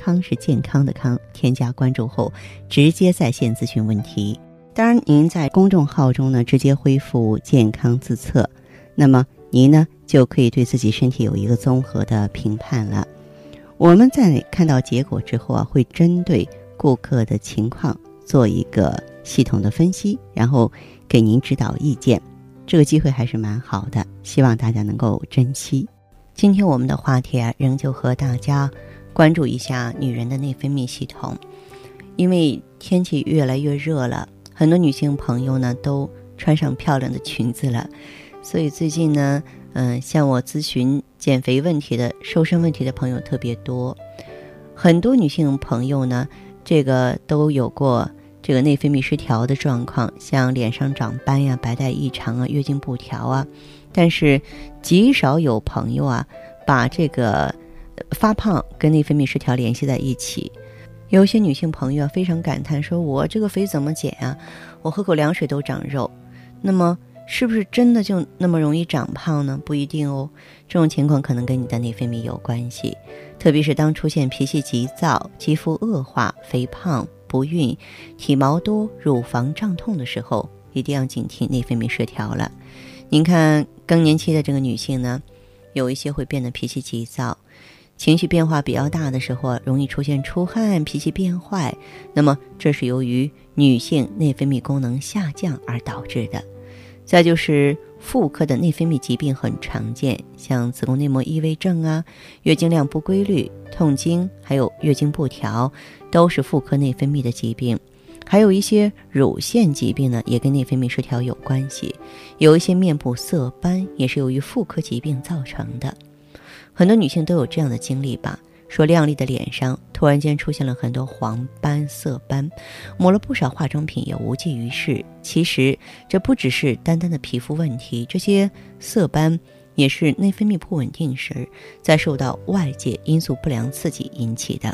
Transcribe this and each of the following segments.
康是健康的康，添加关注后直接在线咨询问题。当然，您在公众号中呢直接恢复健康自测，那么您呢就可以对自己身体有一个综合的评判了。我们在看到结果之后啊，会针对顾客的情况做一个系统的分析，然后给您指导意见。这个机会还是蛮好的，希望大家能够珍惜。今天我们的话题啊，仍旧和大家。关注一下女人的内分泌系统，因为天气越来越热了，很多女性朋友呢都穿上漂亮的裙子了，所以最近呢，嗯，向我咨询减肥问题的、瘦身问题的朋友特别多。很多女性朋友呢，这个都有过这个内分泌失调的状况，像脸上长斑呀、白带异常啊、月经不调啊，但是极少有朋友啊把这个。发胖跟内分泌失调联系在一起，有一些女性朋友非常感叹说：“我这个肥怎么减啊？我喝口凉水都长肉。”那么，是不是真的就那么容易长胖呢？不一定哦。这种情况可能跟你的内分泌有关系，特别是当出现脾气急躁、肌肤恶化、肥胖、不孕、体毛多、乳房胀痛的时候，一定要警惕内分泌失调了。您看，更年期的这个女性呢，有一些会变得脾气急躁。情绪变化比较大的时候啊，容易出现出汗、脾气变坏，那么这是由于女性内分泌功能下降而导致的。再就是妇科的内分泌疾病很常见，像子宫内膜异位症啊、月经量不规律、痛经，还有月经不调，都是妇科内分泌的疾病。还有一些乳腺疾病呢，也跟内分泌失调有关系。有一些面部色斑，也是由于妇科疾病造成的。很多女性都有这样的经历吧？说靓丽的脸上突然间出现了很多黄斑、色斑，抹了不少化妆品也无济于事。其实这不只是单单的皮肤问题，这些色斑也是内分泌不稳定时，在受到外界因素不良刺激引起的。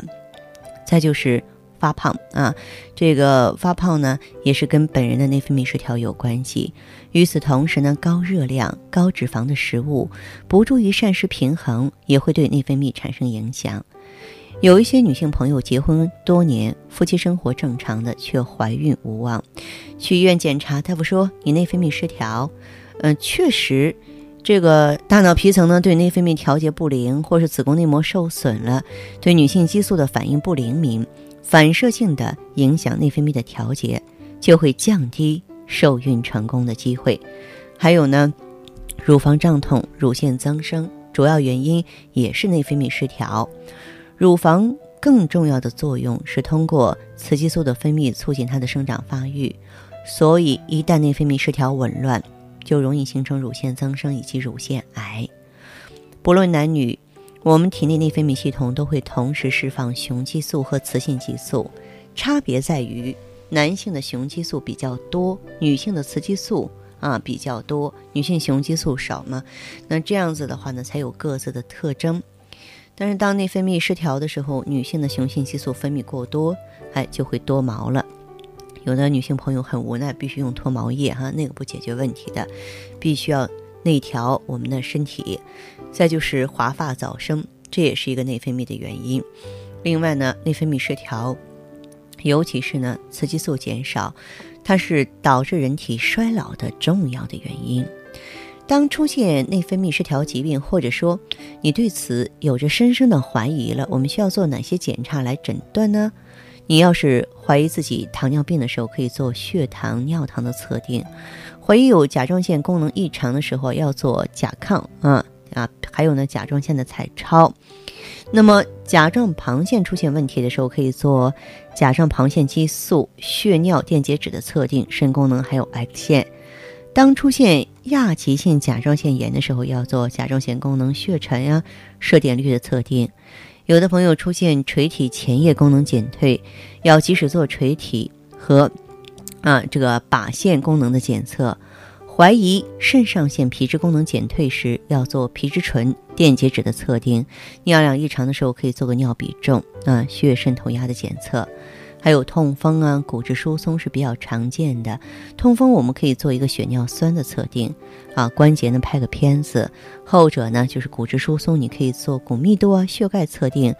再就是。发胖啊，这个发胖呢，也是跟本人的内分泌失调有关系。与此同时呢，高热量、高脂肪的食物不注意膳食平衡，也会对内分泌产生影响。有一些女性朋友结婚多年，夫妻生活正常的，却怀孕无望，去医院检查，大夫说你内分泌失调。嗯，确实，这个大脑皮层呢对内分泌调节不灵，或是子宫内膜受损了，对女性激素的反应不灵敏。反射性的影响内分泌的调节，就会降低受孕成功的机会。还有呢，乳房胀痛、乳腺增生，主要原因也是内分泌失调。乳房更重要的作用是通过雌激素的分泌促进它的生长发育，所以一旦内分泌失调紊乱，就容易形成乳腺增生以及乳腺癌。不论男女。我们体内内分泌系统都会同时释放雄激素和雌性激素，差别在于男性的雄激素比较多，女性的雌激素啊比较多，女性雄激素少嘛。那这样子的话呢，才有各自的特征。但是当内分泌失调的时候，女性的雄性激素分泌过多，哎，就会多毛了。有的女性朋友很无奈，必须用脱毛液哈，那个不解决问题的，必须要。内调我们的身体，再就是华发早生，这也是一个内分泌的原因。另外呢，内分泌失调，尤其是呢雌激素减少，它是导致人体衰老的重要的原因。当出现内分泌失调疾病，或者说你对此有着深深的怀疑了，我们需要做哪些检查来诊断呢？你要是怀疑自己糖尿病的时候，可以做血糖、尿糖的测定；怀疑有甲状腺功能异常的时候，要做甲亢啊啊，还有呢甲状腺的彩超。那么甲状旁腺出现问题的时候，可以做甲状旁腺激素、血尿电解质的测定；肾功能还有 X 线。当出现亚急性甲状腺炎的时候，要做甲状腺功能血沉呀、射电率的测定。有的朋友出现垂体前叶功能减退，要及时做垂体和啊这个靶线功能的检测。怀疑肾上腺皮质功能减退时，要做皮质醇电解质的测定。尿量异常的时候，可以做个尿比重啊，血渗透压的检测。还有痛风啊，骨质疏松是比较常见的。痛风我们可以做一个血尿酸的测定啊，关节呢拍个片子。后者呢就是骨质疏松，你可以做骨密度啊、血钙测定。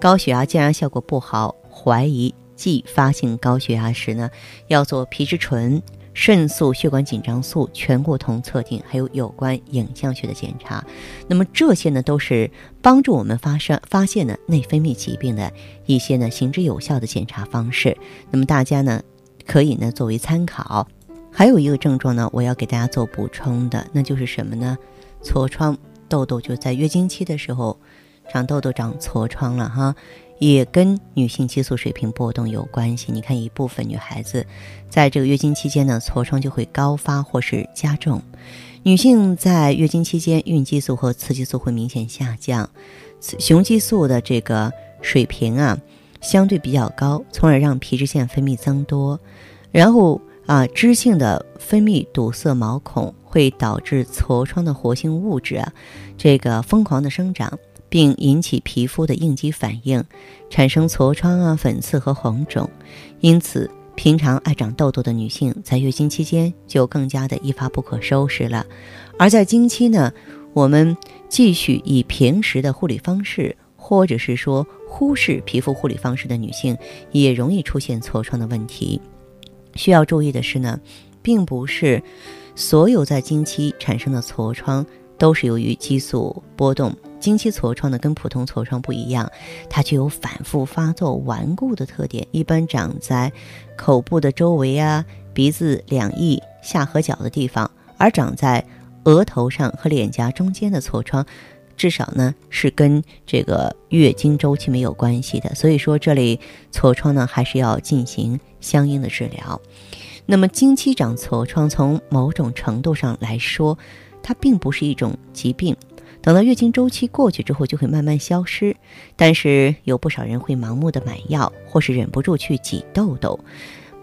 高血压降压效果不好，怀疑继发性高血压时呢，要做皮质醇。肾素、血管紧张素、醛固酮测定，还有有关影像学的检查，那么这些呢，都是帮助我们发生发现呢内分泌疾病的一些呢行之有效的检查方式。那么大家呢，可以呢作为参考。还有一个症状呢，我要给大家做补充的，那就是什么呢？痤疮、痘痘，就在月经期的时候长痘痘、长痤疮了哈。也跟女性激素水平波动有关系。你看，一部分女孩子在这个月经期间呢，痤疮就会高发或是加重。女性在月经期间，孕激素和雌激素会明显下降，雄激素的这个水平啊相对比较高，从而让皮脂腺分泌增多。然后啊，脂性的分泌堵塞毛孔，会导致痤疮的活性物质啊这个疯狂的生长。并引起皮肤的应激反应，产生痤疮啊、粉刺和红肿。因此，平常爱长痘痘的女性在月经期间就更加的一发不可收拾了。而在经期呢，我们继续以平时的护理方式，或者是说忽视皮肤护理方式的女性，也容易出现痤疮的问题。需要注意的是呢，并不是所有在经期产生的痤疮都是由于激素波动。经期痤疮呢，跟普通痤疮不一样，它具有反复发作、顽固的特点，一般长在口部的周围啊、鼻子两翼、下颌角的地方，而长在额头上和脸颊中间的痤疮，至少呢是跟这个月经周期没有关系的。所以说，这类痤疮呢，还是要进行相应的治疗。那么，经期长痤疮，从某种程度上来说，它并不是一种疾病。等到月经周期过去之后，就会慢慢消失。但是有不少人会盲目的买药，或是忍不住去挤痘痘，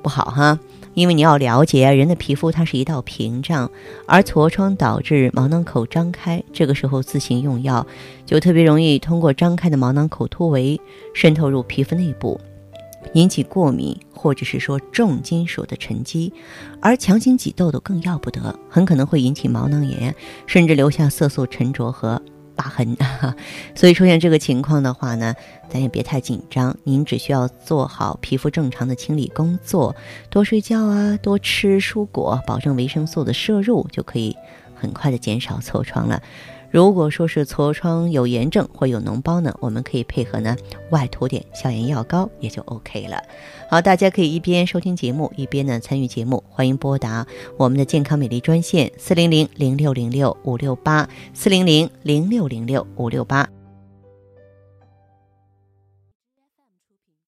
不好哈。因为你要了解，人的皮肤它是一道屏障，而痤疮导致毛囊口张开，这个时候自行用药，就特别容易通过张开的毛囊口突围渗透入皮肤内部。引起过敏，或者是说重金属的沉积，而强行挤痘痘更要不得，很可能会引起毛囊炎，甚至留下色素沉着和疤痕。所以出现这个情况的话呢，咱也别太紧张，您只需要做好皮肤正常的清理工作，多睡觉啊，多吃蔬果，保证维生素的摄入，就可以很快的减少痤疮了。如果说是痤疮有炎症或有脓包呢，我们可以配合呢外涂点消炎药膏，也就 OK 了。好，大家可以一边收听节目，一边呢参与节目。欢迎拨打我们的健康美丽专线四零零零六零六五六八四零零零六零六五六八。